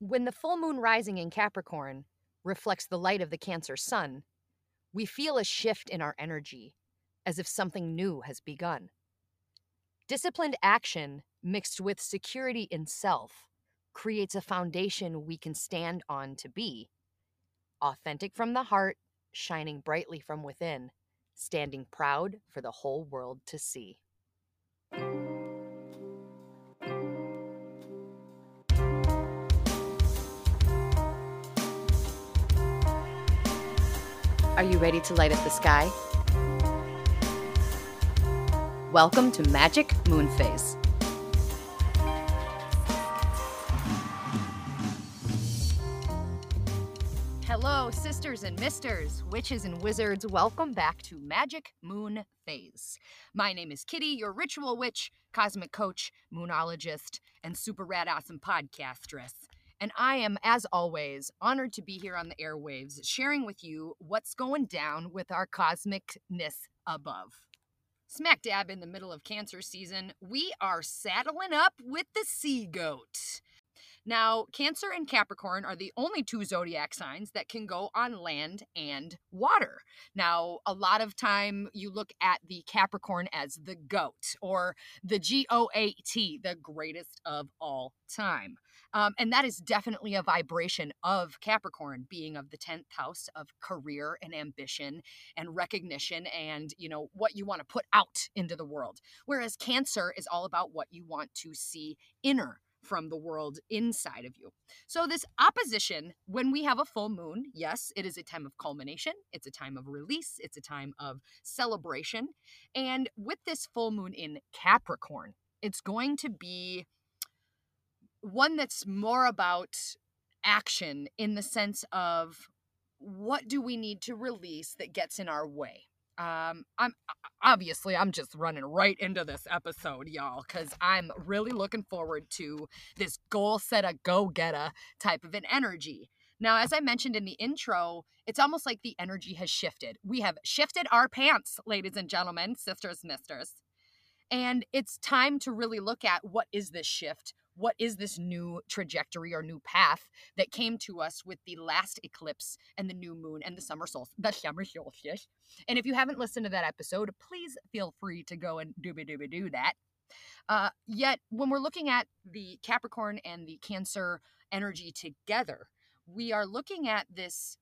When the full moon rising in Capricorn reflects the light of the Cancer sun, we feel a shift in our energy, as if something new has begun. Disciplined action mixed with security in self creates a foundation we can stand on to be authentic from the heart, shining brightly from within, standing proud for the whole world to see. Are you ready to light up the sky? Welcome to Magic Moon Phase. Hello, sisters and misters, witches and wizards. Welcome back to Magic Moon Phase. My name is Kitty, your ritual witch, cosmic coach, moonologist, and super rad awesome podcastress. And I am, as always, honored to be here on the airwaves, sharing with you what's going down with our cosmicness above. Smack dab in the middle of Cancer season, we are saddling up with the sea goat. Now, Cancer and Capricorn are the only two zodiac signs that can go on land and water. Now, a lot of time you look at the Capricorn as the goat or the G O A T, the greatest of all time. Um, and that is definitely a vibration of Capricorn being of the 10th house of career and ambition and recognition and, you know, what you want to put out into the world. Whereas Cancer is all about what you want to see inner from the world inside of you. So, this opposition, when we have a full moon, yes, it is a time of culmination, it's a time of release, it's a time of celebration. And with this full moon in Capricorn, it's going to be one that's more about action in the sense of what do we need to release that gets in our way? Um i'm obviously i'm just running right into this episode y'all because i'm really looking forward to this goal set a go getter type of an energy. Now as i mentioned in the intro it's almost like the energy has shifted. We have shifted our pants ladies and gentlemen sisters misters. And it's time to really look at what is this shift what is this new trajectory or new path that came to us with the last eclipse and the new moon and the summer solstice, the summer solstice. And if you haven't listened to that episode, please feel free to go and dooby dooby do that. Uh, yet, when we're looking at the Capricorn and the Cancer energy together, we are looking at this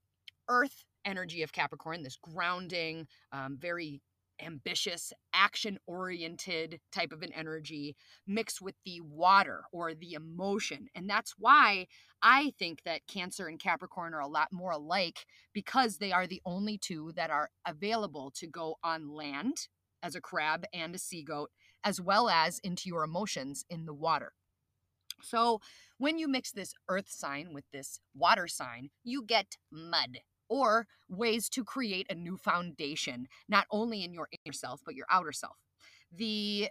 Earth energy of Capricorn, this grounding, um, very ambitious, action oriented type of an energy mixed with the water or the emotion. And that's why I think that Cancer and Capricorn are a lot more alike because they are the only two that are available to go on land as a crab and a sea goat, as well as into your emotions in the water. So, when you mix this earth sign with this water sign, you get mud or ways to create a new foundation, not only in your inner self, but your outer self. The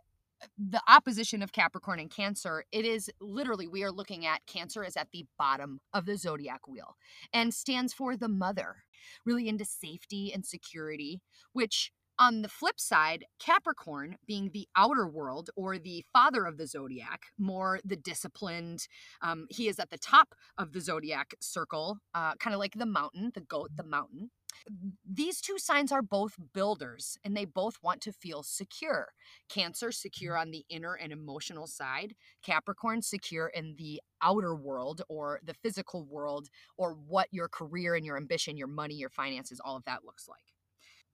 the opposition of Capricorn and Cancer, it is literally, we are looking at Cancer is at the bottom of the zodiac wheel and stands for the mother, really into safety and security, which on the flip side, Capricorn being the outer world or the father of the zodiac, more the disciplined, um, he is at the top of the zodiac circle, uh, kind of like the mountain, the goat, the mountain. These two signs are both builders and they both want to feel secure. Cancer, secure on the inner and emotional side. Capricorn, secure in the outer world or the physical world or what your career and your ambition, your money, your finances, all of that looks like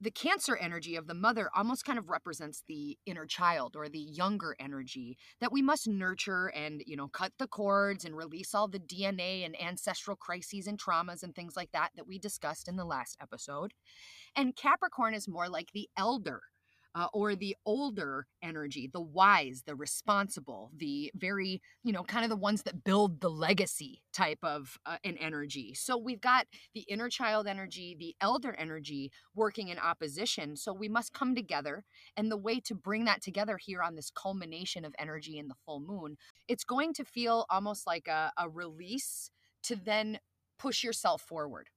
the cancer energy of the mother almost kind of represents the inner child or the younger energy that we must nurture and you know cut the cords and release all the dna and ancestral crises and traumas and things like that that we discussed in the last episode. And capricorn is more like the elder uh, or the older energy, the wise, the responsible, the very, you know, kind of the ones that build the legacy type of uh, an energy. So we've got the inner child energy, the elder energy working in opposition. So we must come together. And the way to bring that together here on this culmination of energy in the full moon, it's going to feel almost like a, a release to then push yourself forward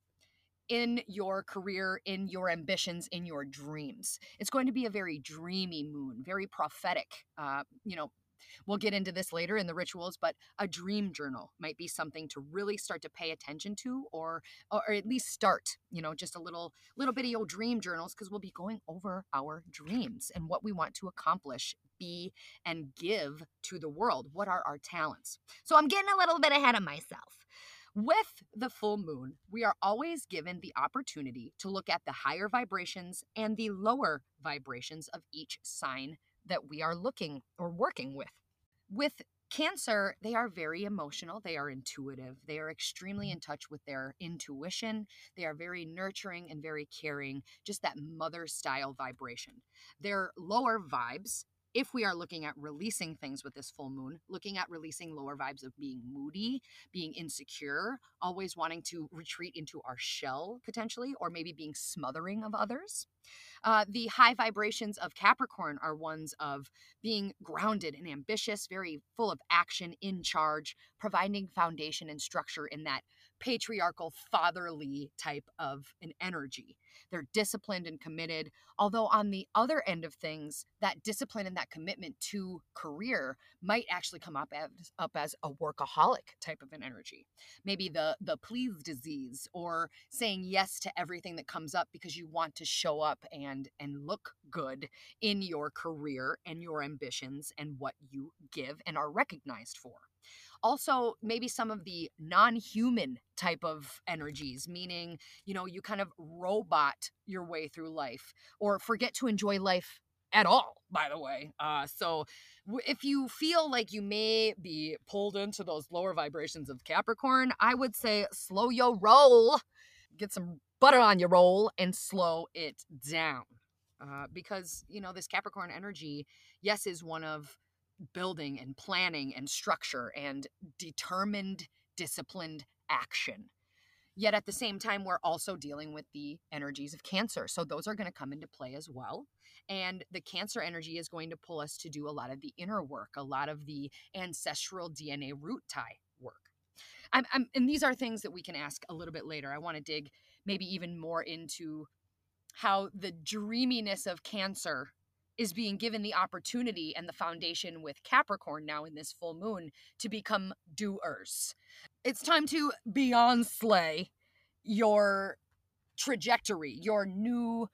in your career, in your ambitions, in your dreams. It's going to be a very dreamy moon, very prophetic, uh, you know, We'll get into this later in the rituals, but a dream journal might be something to really start to pay attention to or or at least start, you know, just a little little bitty old dream journals because we'll be going over our dreams and what we want to accomplish, be and give to the world. What are our talents? So I'm getting a little bit ahead of myself. With the full moon, we are always given the opportunity to look at the higher vibrations and the lower vibrations of each sign that we are looking or working with. With Cancer, they are very emotional. They are intuitive. They are extremely in touch with their intuition. They are very nurturing and very caring, just that mother style vibration. Their lower vibes if we are looking at releasing things with this full moon, looking at releasing lower vibes of being moody, being insecure, always wanting to retreat into our shell potentially, or maybe being smothering of others. Uh, the high vibrations of Capricorn are ones of being grounded and ambitious, very full of action, in charge, providing foundation and structure in that patriarchal, fatherly type of an energy. They're disciplined and committed. Although, on the other end of things, that discipline and that commitment to career might actually come up as, up as a workaholic type of an energy. Maybe the, the please disease or saying yes to everything that comes up because you want to show up and, and look good in your career and your ambitions and what you give and are recognized for. Also maybe some of the non-human type of energies meaning you know you kind of robot your way through life or forget to enjoy life at all by the way. Uh, so if you feel like you may be pulled into those lower vibrations of capricorn i would say slow your roll get some butter on your roll and slow it down uh, because you know this capricorn energy yes is one of building and planning and structure and determined, disciplined action. Yet at the same time, we're also dealing with the energies of Cancer. So those are going to come into play as well. And the Cancer energy is going to pull us to do a lot of the inner work, a lot of the ancestral DNA root tie work. I'm, I'm, and these are things that we can ask a little bit later. I want to dig maybe even more into how the dreaminess of Cancer is being given the opportunity and the foundation with Capricorn now in this full moon to become doers. It's time to beyond slay your trajectory, your new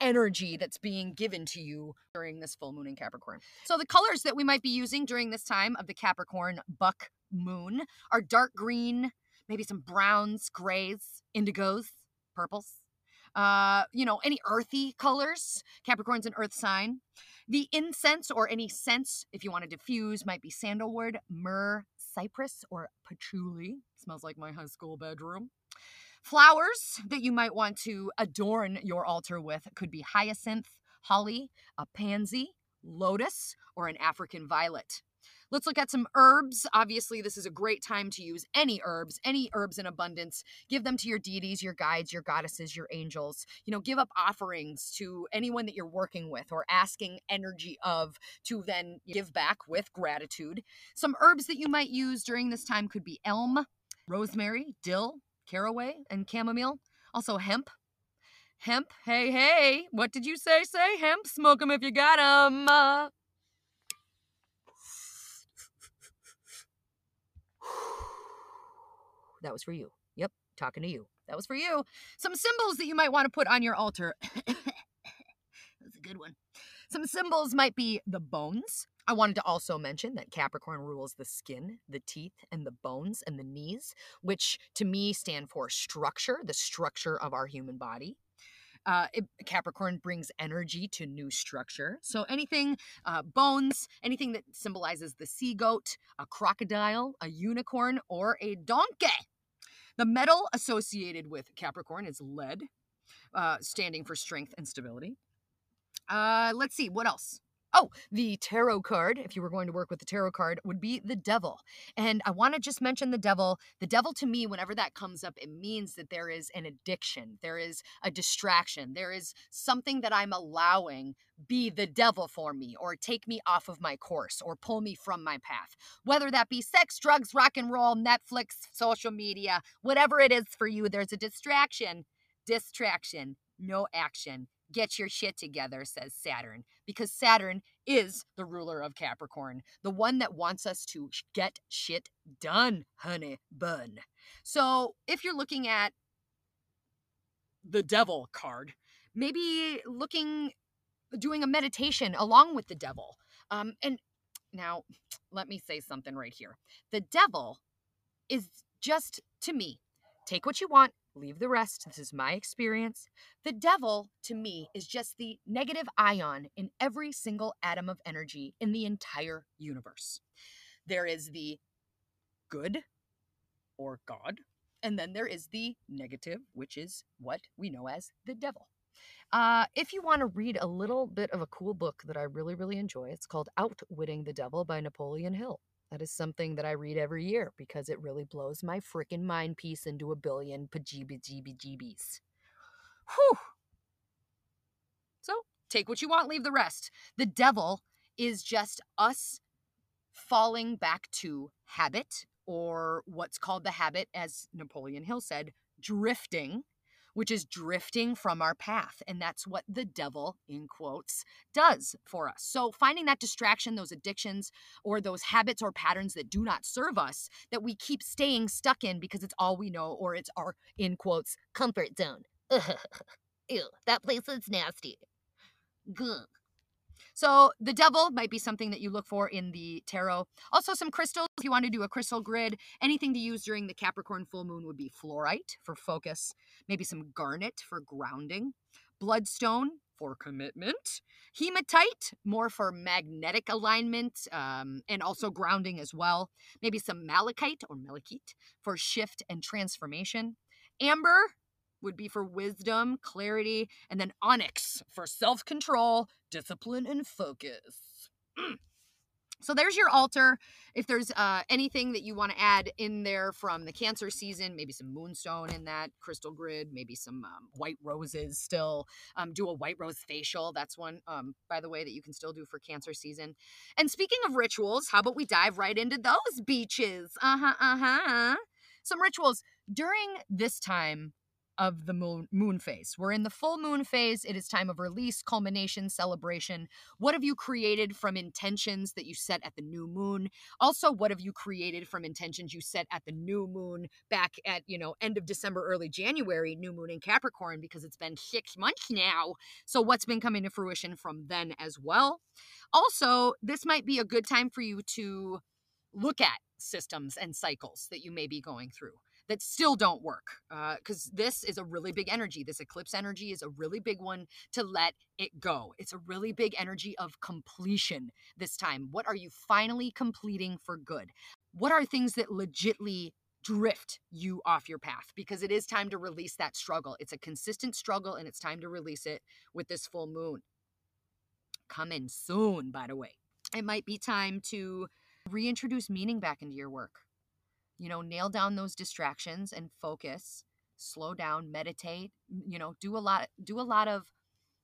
energy that's being given to you during this full moon in Capricorn. So the colors that we might be using during this time of the Capricorn buck moon are dark green, maybe some browns, grays, indigos, purples, uh, you know, any earthy colors. Capricorn's an earth sign. The incense or any scents, if you want to diffuse, might be sandalwood, myrrh, cypress, or patchouli. Smells like my high school bedroom. Flowers that you might want to adorn your altar with could be hyacinth, holly, a pansy, lotus, or an African violet. Let's look at some herbs. Obviously, this is a great time to use any herbs, any herbs in abundance. Give them to your deities, your guides, your goddesses, your angels. You know, give up offerings to anyone that you're working with or asking energy of to then give back with gratitude. Some herbs that you might use during this time could be elm, rosemary, dill, caraway, and chamomile. Also, hemp, hemp. Hey, hey, what did you say? Say hemp. Smoke them if you got them. Uh, That was for you. Yep, talking to you. That was for you. Some symbols that you might want to put on your altar. That's a good one. Some symbols might be the bones. I wanted to also mention that Capricorn rules the skin, the teeth, and the bones and the knees, which to me stand for structure, the structure of our human body. Uh, it, Capricorn brings energy to new structure. So anything, uh, bones, anything that symbolizes the sea goat, a crocodile, a unicorn, or a donkey. The metal associated with Capricorn is lead, uh, standing for strength and stability. Uh, let's see, what else? Oh, the tarot card, if you were going to work with the tarot card, would be the devil. And I want to just mention the devil. The devil, to me, whenever that comes up, it means that there is an addiction, there is a distraction, there is something that I'm allowing be the devil for me, or take me off of my course, or pull me from my path. Whether that be sex, drugs, rock and roll, Netflix, social media, whatever it is for you, there's a distraction. Distraction, no action. Get your shit together, says Saturn. Because Saturn is the ruler of Capricorn, the one that wants us to get shit done, honey bun. So if you're looking at the devil card, maybe looking, doing a meditation along with the devil. Um, and now, let me say something right here. The devil is just, to me, take what you want, leave the rest. This is my experience. The devil, to me, is just the negative ion in every single atom of energy in the entire universe. There is the good or God, and then there is the negative, which is what we know as the devil. Uh, if you want to read a little bit of a cool book that I really, really enjoy, it's called Outwitting the Devil by Napoleon Hill. That is something that I read every year because it really blows my freaking mind piece into a billion pajeebie-jeebie-jeebies. Whew. So take what you want, leave the rest. The devil is just us falling back to habit or what's called the habit, as Napoleon Hill said, drifting which is drifting from our path. And that's what the devil, in quotes, does for us. So finding that distraction, those addictions, or those habits or patterns that do not serve us, that we keep staying stuck in because it's all we know, or it's our, in quotes, comfort zone. Ew, that place is nasty. Gugh. So the devil might be something that you look for in the tarot. Also, some crystals. If you want to do a crystal grid, anything to use during the Capricorn full moon would be fluorite for focus, maybe some garnet for grounding, bloodstone for commitment, hematite more for magnetic alignment um, and also grounding as well, maybe some malachite or malachite for shift and transformation, amber would be for wisdom, clarity, and then onyx for self control, discipline, and focus. Mm. So there's your altar. If there's uh, anything that you want to add in there from the Cancer season, maybe some moonstone in that crystal grid, maybe some um, white roses still. Um, do a white rose facial. That's one, um, by the way, that you can still do for Cancer season. And speaking of rituals, how about we dive right into those beaches? Uh huh, uh huh. Some rituals during this time of the moon, moon phase. We're in the full moon phase. It is time of release, culmination, celebration. What have you created from intentions that you set at the new moon? Also, what have you created from intentions you set at the new moon back at, you know, end of December, early January, new moon in Capricorn, because it's been six months now. So, what's been coming to fruition from then as well? Also, this might be a good time for you to look at systems and cycles that you may be going through that still don't work because uh, this is a really big energy. This eclipse energy is a really big one to let it go. It's a really big energy of completion this time. What are you finally completing for good? What are things that legitly drift you off your path because it is time to release that struggle. It's a consistent struggle and it's time to release it with this full moon. Coming soon, by the way. It might be time to reintroduce meaning back into your work you know nail down those distractions and focus slow down meditate you know do a lot do a lot of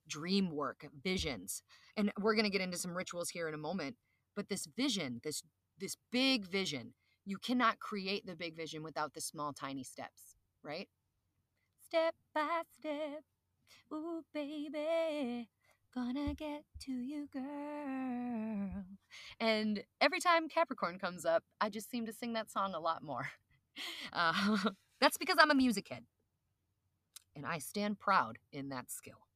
dream work visions and we're going to get into some rituals here in a moment but this vision this this big vision you cannot create the big vision without the small tiny steps right? Step by step. Ooh baby Gonna get to you, girl. And every time Capricorn comes up, I just seem to sing that song a lot more. Uh, that's because I'm a music head. And I stand proud in that skill.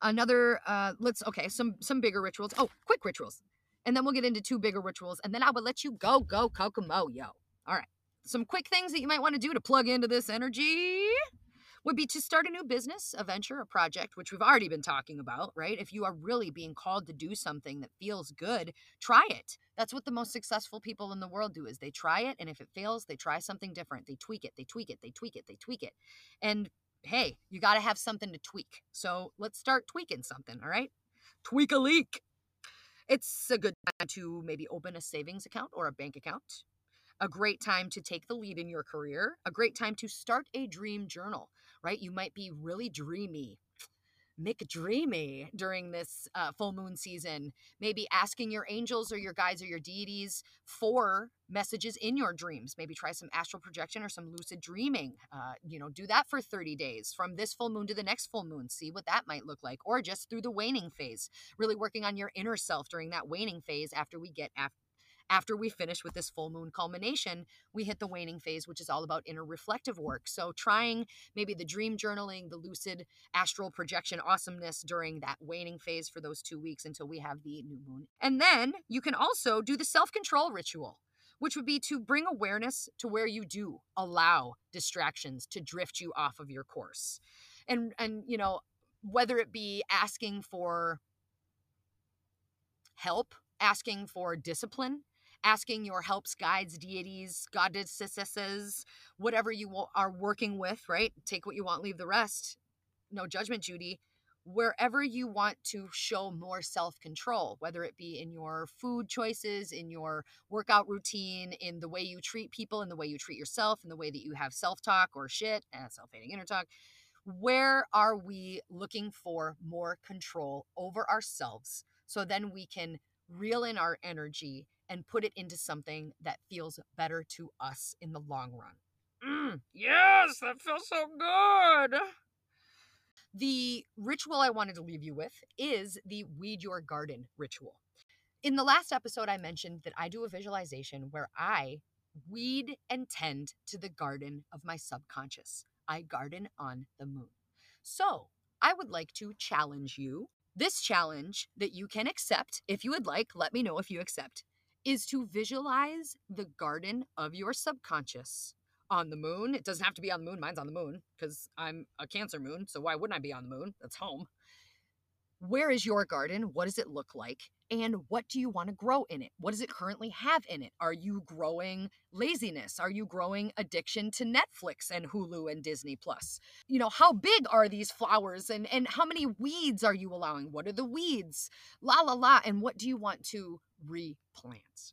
Another, uh, let's, okay, some some bigger rituals. Oh, quick rituals. And then we'll get into two bigger rituals. And then I will let you go, go, Kokomo, yo. All right. Some quick things that you might want to do to plug into this energy would be to start a new business, a venture, a project, which we've already been talking about, right? If you are really being called to do something that feels good, try it. That's what the most successful people in the world do is they try it and if it fails, they try something different. They tweak it, they tweak it, they tweak it, they tweak it. And hey, you got to have something to tweak. So let's start tweaking something, all right? Tweak a leak. It's a good time to maybe open a savings account or a bank account a great time to take the lead in your career, a great time to start a dream journal, right? You might be really dreamy. McDreamy during this uh, full moon season. Maybe asking your angels or your guides or your deities for messages in your dreams. Maybe try some astral projection or some lucid dreaming. Uh, you know, do that for 30 days from this full moon to the next full moon. See what that might look like. Or just through the waning phase, really working on your inner self during that waning phase after we get after after we finish with this full moon culmination, we hit the waning phase, which is all about inner reflective work. So, trying maybe the dream journaling, the lucid astral projection awesomeness during that waning phase for those two weeks until we have the new moon. And then you can also do the self control ritual which would be to bring awareness to where you do allow distractions to drift you off of your course. And and you know, whether it be asking for help, asking for discipline, asking your helps, guides, deities, goddesses, whatever you are working with, right? Take what you want, leave the rest. No judgment, Judy. Wherever you want to show more self control, whether it be in your food choices, in your workout routine, in the way you treat people, in the way you treat yourself, in the way that you have self talk or shit, uh, self hating inner talk, where are we looking for more control over ourselves so then we can reel in our energy and put it into something that feels better to us in the long run. Mm, yes, that feels so good. The ritual I wanted to leave you with is the weed your garden ritual. In the last episode, I mentioned that I do a visualization where I weed and tend to the garden of my subconscious. I garden on the moon. So, I would like to challenge you. This challenge that you can accept if you would like, let me know if you accept, is to visualize the garden of your subconscious on the moon. It doesn't have to be on the moon. Mine's on the moon because I'm a Cancer moon. So why wouldn't I be on the moon? That's home. Where is your garden? What does it look like? And what do you want to grow in it? What does it currently have in it? Are you growing laziness? Are you growing addiction to Netflix and Hulu and Disney Plus? You know, how big are these flowers and and how many weeds are you allowing? What are the weeds? La la la and what do you want to replant?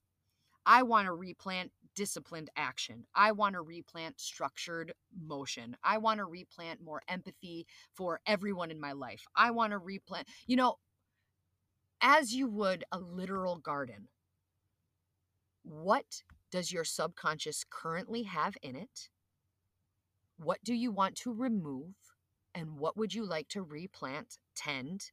I want to replant disciplined action. I want to replant structured motion. I want to replant more empathy for everyone in my life. I want to replant, you know, as you would a literal garden. What does your subconscious currently have in it? What do you want to remove? And what would you like to replant, tend,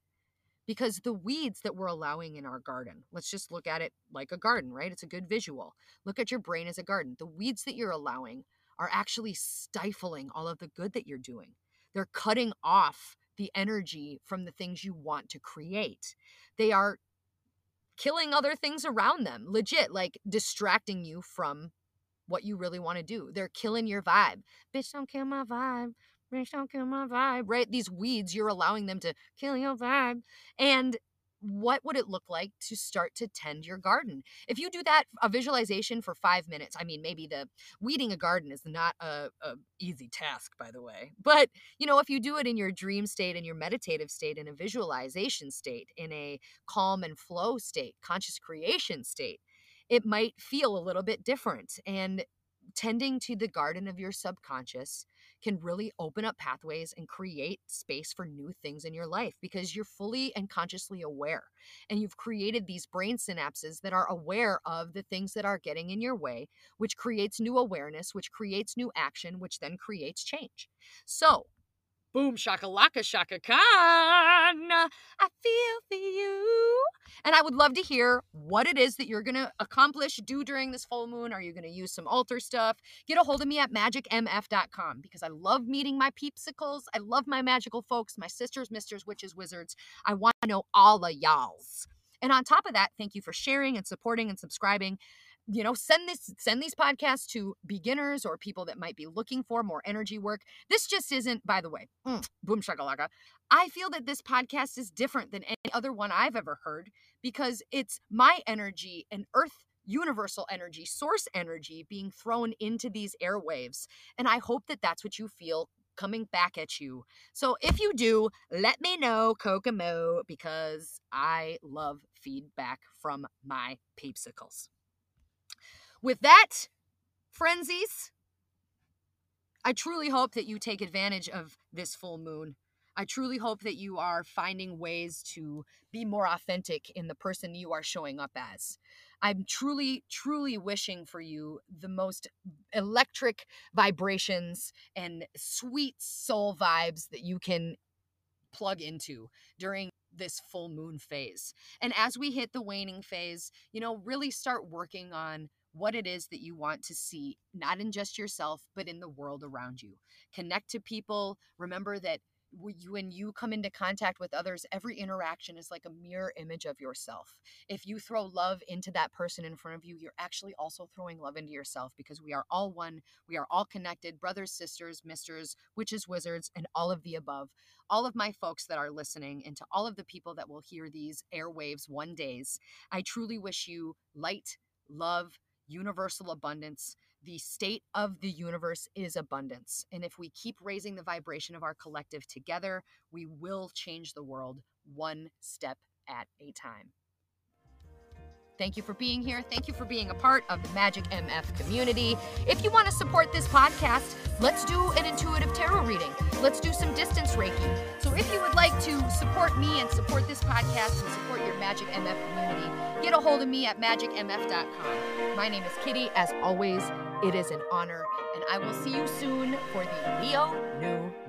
because the weeds that we're allowing in our garden, let's just look at it like a garden, right? It's a good visual. Look at your brain as a garden. The weeds that you're allowing are actually stifling all of the good that you're doing. They're cutting off the energy from the things you want to create. They are killing other things around them, legit, like distracting you from what you really want to do. They're killing your vibe. Bitch, don't kill my vibe. Bitch, don't kill my vibe, right? These weeds, you're allowing them to kill your vibe. And what would it look like to start to tend your garden? If you do that, a visualization for five minutes, I mean, maybe the weeding a garden is not a, a, easy task, by the way. But, you know, if you do it in your dream state, in your meditative state, in a visualization state, in a calm and flow state, conscious creation state, it might feel a little bit different. And tending to the garden of your subconscious can really open up pathways and create space for new things in your life because you're fully and consciously aware. And you've created these brain synapses that are aware of the things that are getting in your way, which creates new awareness, which creates new action, which then creates change. So, Boom shakalaka Chaka Khan. I feel for you. And I would love to hear what it is that you're to accomplish, do during this full moon. Are you to use some altar stuff? Get a hold of me at magicmf.com because I love meeting my peepsicles. I love my magical folks, my sisters, misters, witches, wizards. I want to know all of y'all's. And on top of that, thank you for sharing and supporting and subscribing you know send this send these podcasts to beginners or people that might be looking for more energy work this just isn't by the way mm, boom shakalaka i feel that this podcast is different than any other one i've ever heard because it's my energy and earth universal energy source energy being thrown into these airwaves and i hope that that's what you feel coming back at you. So if you do, let me know, Kokomo, because I love feedback from my peepsicles. With that, frenzies, I truly hope that you take advantage of this full moon. I truly hope that you are finding ways to be more authentic in the person you are showing up as. I'm truly, truly wishing for you the most electric vibrations and sweet soul vibes that you can plug into during this full moon phase. And as we hit the waning phase, you know, really start working on what it is that you want to see, not in just yourself, but in the world around you. Connect to people. Remember that when you come into contact with others, every interaction is like a mirror image of yourself. If you throw love into that person in front of you, you're actually also throwing love into yourself because we are all one. We are all connected brothers, sisters, misters, witches, wizards, and all of the above. All of my folks that are listening, and to all of the people that will hear these airwaves one days, I truly wish you light, love, universal abundance the state of the universe is abundance. And if we keep raising the vibration of our collective together, we will change the world one step at a time. Thank you for being here. Thank you for being a part of the Magic MF community. If you want to support this podcast, let's do an intuitive tarot reading. Let's do some distance Reiki. So if you would like to support me and support this podcast and support your Magic MF community, get a hold of me at magicmf.com. My name is Kitty. As always, it is an honor, and I will see you soon for the Leo New.